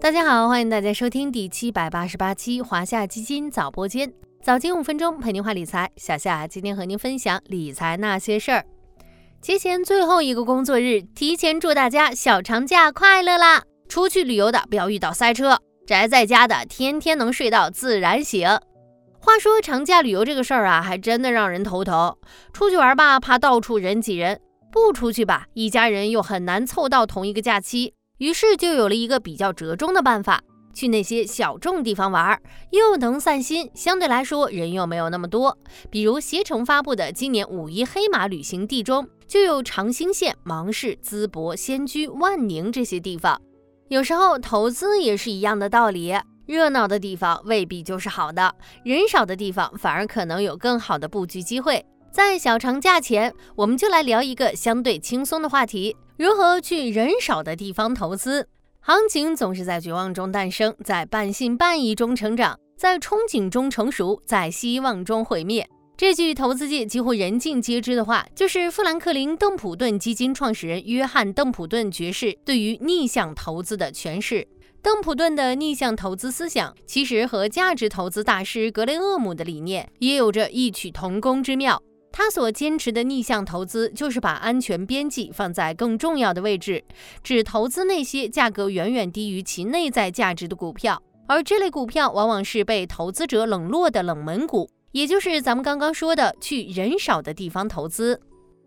大家好，欢迎大家收听第七百八十八期华夏基金早播间，早间五分钟陪您话理财。小夏今天和您分享理财那些事儿。节前最后一个工作日，提前祝大家小长假快乐啦！出去旅游的不要遇到塞车，宅在家的天天能睡到自然醒。话说长假旅游这个事儿啊，还真的让人头疼。出去玩吧，怕到处人挤人；不出去吧，一家人又很难凑到同一个假期。于是就有了一个比较折中的办法，去那些小众地方玩，又能散心，相对来说人又没有那么多。比如携程发布的今年五一黑马旅行地中，就有长兴县、芒市、淄博、仙居、万宁这些地方。有时候投资也是一样的道理，热闹的地方未必就是好的，人少的地方反而可能有更好的布局机会。在小长假前，我们就来聊一个相对轻松的话题：如何去人少的地方投资？行情总是在绝望中诞生，在半信半疑中成长，在憧憬中成熟，在希望中毁灭。这句投资界几乎人尽皆知的话，就是富兰克林·邓普顿基金创始人约翰·邓普顿爵士对于逆向投资的诠释。邓普顿的逆向投资思想，其实和价值投资大师格雷厄姆的理念也有着异曲同工之妙。他所坚持的逆向投资，就是把安全边际放在更重要的位置，只投资那些价格远远低于其内在价值的股票，而这类股票往往是被投资者冷落的冷门股，也就是咱们刚刚说的去人少的地方投资。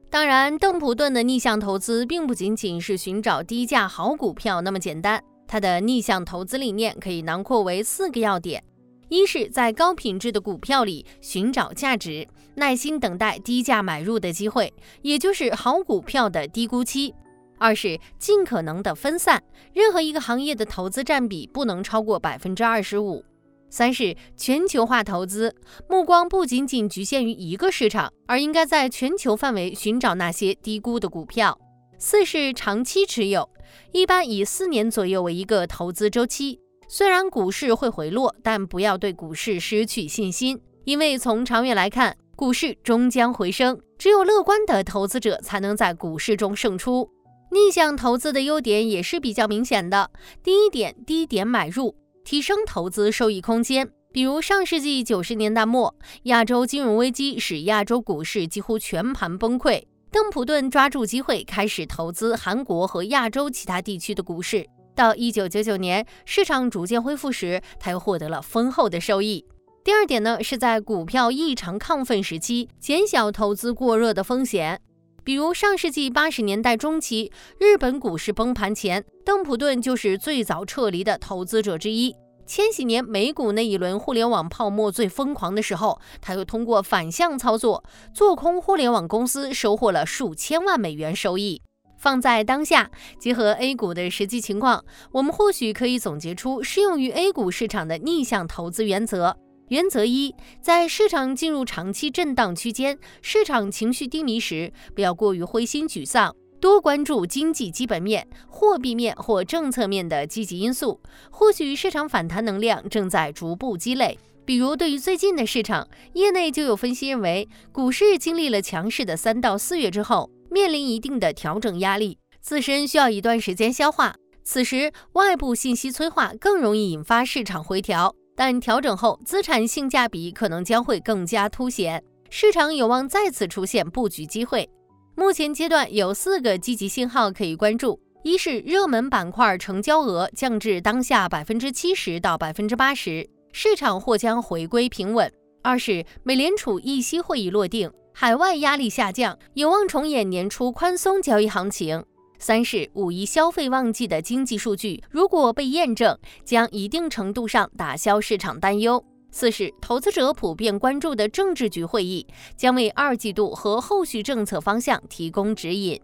当然，邓普顿的逆向投资并不仅仅是寻找低价好股票那么简单，他的逆向投资理念可以囊括为四个要点。一是，在高品质的股票里寻找价值，耐心等待低价买入的机会，也就是好股票的低估期；二是尽可能的分散，任何一个行业的投资占比不能超过百分之二十五；三是全球化投资，目光不仅仅局限于一个市场，而应该在全球范围寻找那些低估的股票；四是长期持有，一般以四年左右为一个投资周期。虽然股市会回落，但不要对股市失去信心，因为从长远来看，股市终将回升。只有乐观的投资者才能在股市中胜出。逆向投资的优点也是比较明显的。第一点，低点买入，提升投资收益空间。比如上世纪九十年代末，亚洲金融危机使亚洲股市几乎全盘崩溃，邓普顿抓住机会开始投资韩国和亚洲其他地区的股市。到一九九九年，市场逐渐恢复时，他又获得了丰厚的收益。第二点呢，是在股票异常亢奋时期，减小投资过热的风险。比如上世纪八十年代中期，日本股市崩盘前，邓普顿就是最早撤离的投资者之一。千禧年美股那一轮互联网泡沫最疯狂的时候，他又通过反向操作，做空互联网公司，收获了数千万美元收益。放在当下，结合 A 股的实际情况，我们或许可以总结出适用于 A 股市场的逆向投资原则。原则一，在市场进入长期震荡区间、市场情绪低迷时，不要过于灰心沮丧，多关注经济基本面、货币面或政策面的积极因素。或许市场反弹能量正在逐步积累。比如，对于最近的市场，业内就有分析认为，股市经历了强势的三到四月之后。面临一定的调整压力，自身需要一段时间消化。此时，外部信息催化更容易引发市场回调，但调整后资产性价比可能将会更加凸显，市场有望再次出现布局机会。目前阶段有四个积极信号可以关注：一是热门板块成交额降至当下百分之七十到百分之八十，市场或将回归平稳；二是美联储议息会议落定。海外压力下降，有望重演年初宽松交易行情。三是五一消费旺季的经济数据如果被验证，将一定程度上打消市场担忧。四是投资者普遍关注的政治局会议，将为二季度和后续政策方向提供指引。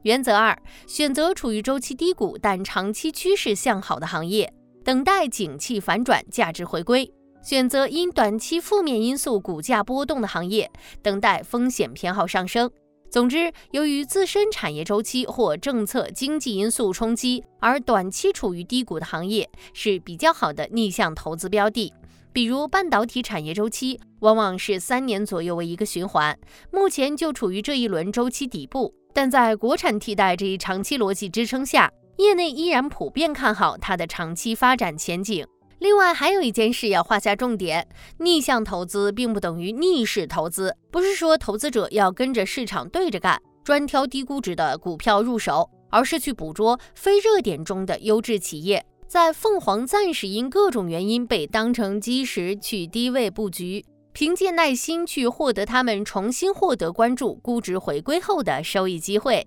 原则二：选择处于周期低谷但长期趋势向好的行业，等待景气反转，价值回归。选择因短期负面因素股价波动的行业，等待风险偏好上升。总之，由于自身产业周期或政策经济因素冲击而短期处于低谷的行业，是比较好的逆向投资标的。比如半导体产业周期往往是三年左右为一个循环，目前就处于这一轮周期底部。但在国产替代这一长期逻辑支撑下，业内依然普遍看好它的长期发展前景。另外，还有一件事要画下重点：逆向投资并不等于逆势投资，不是说投资者要跟着市场对着干，专挑低估值的股票入手，而是去捕捉非热点中的优质企业。在凤凰暂时因各种原因被当成基石去低位布局，凭借耐心去获得他们重新获得关注、估值回归后的收益机会。